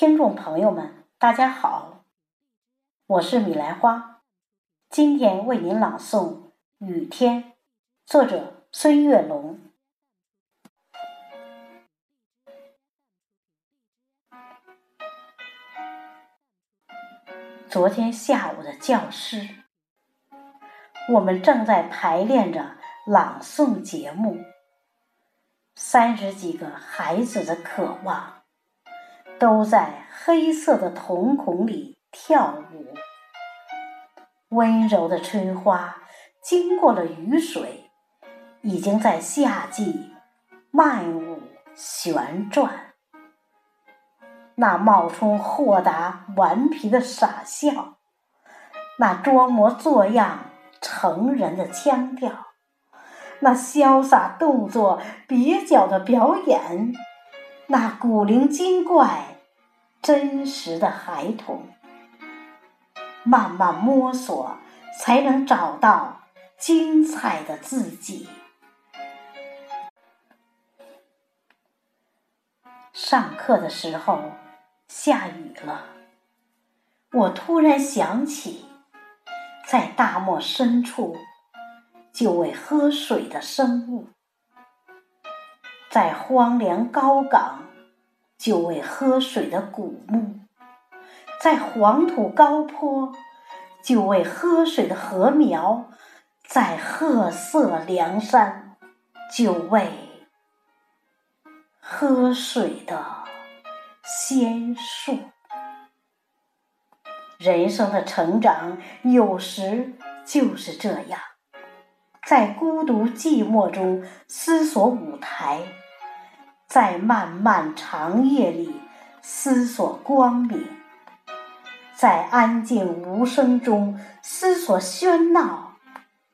听众朋友们，大家好，我是米兰花，今天为您朗诵《雨天》，作者孙月龙。昨天下午的教室，我们正在排练着朗诵节目，三十几个孩子的渴望。都在黑色的瞳孔里跳舞，温柔的春花经过了雨水，已经在夏季漫舞旋转。那冒充豁达顽皮的傻笑，那装模作样成人的腔调，那潇洒动作蹩脚的表演。那古灵精怪、真实的孩童，慢慢摸索，才能找到精彩的自己。上课的时候下雨了，我突然想起，在大漠深处，就为喝水的生物。在荒凉高岗，就为喝水的古木；在黄土高坡，就为喝水的禾苗；在褐色梁山，就为喝水的仙树。人生的成长，有时就是这样。在孤独寂寞中思索舞台，在漫漫长夜里思索光明，在安静无声中思索喧闹，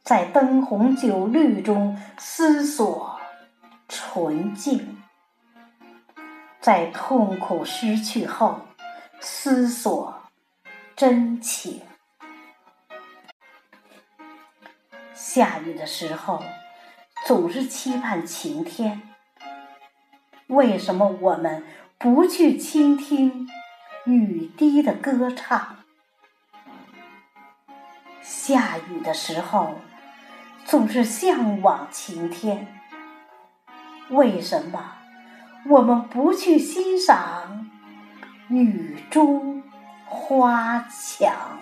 在灯红酒绿中思索纯净，在痛苦失去后思索真情。下雨的时候，总是期盼晴天。为什么我们不去倾听雨滴的歌唱？下雨的时候，总是向往晴天。为什么我们不去欣赏雨中花墙？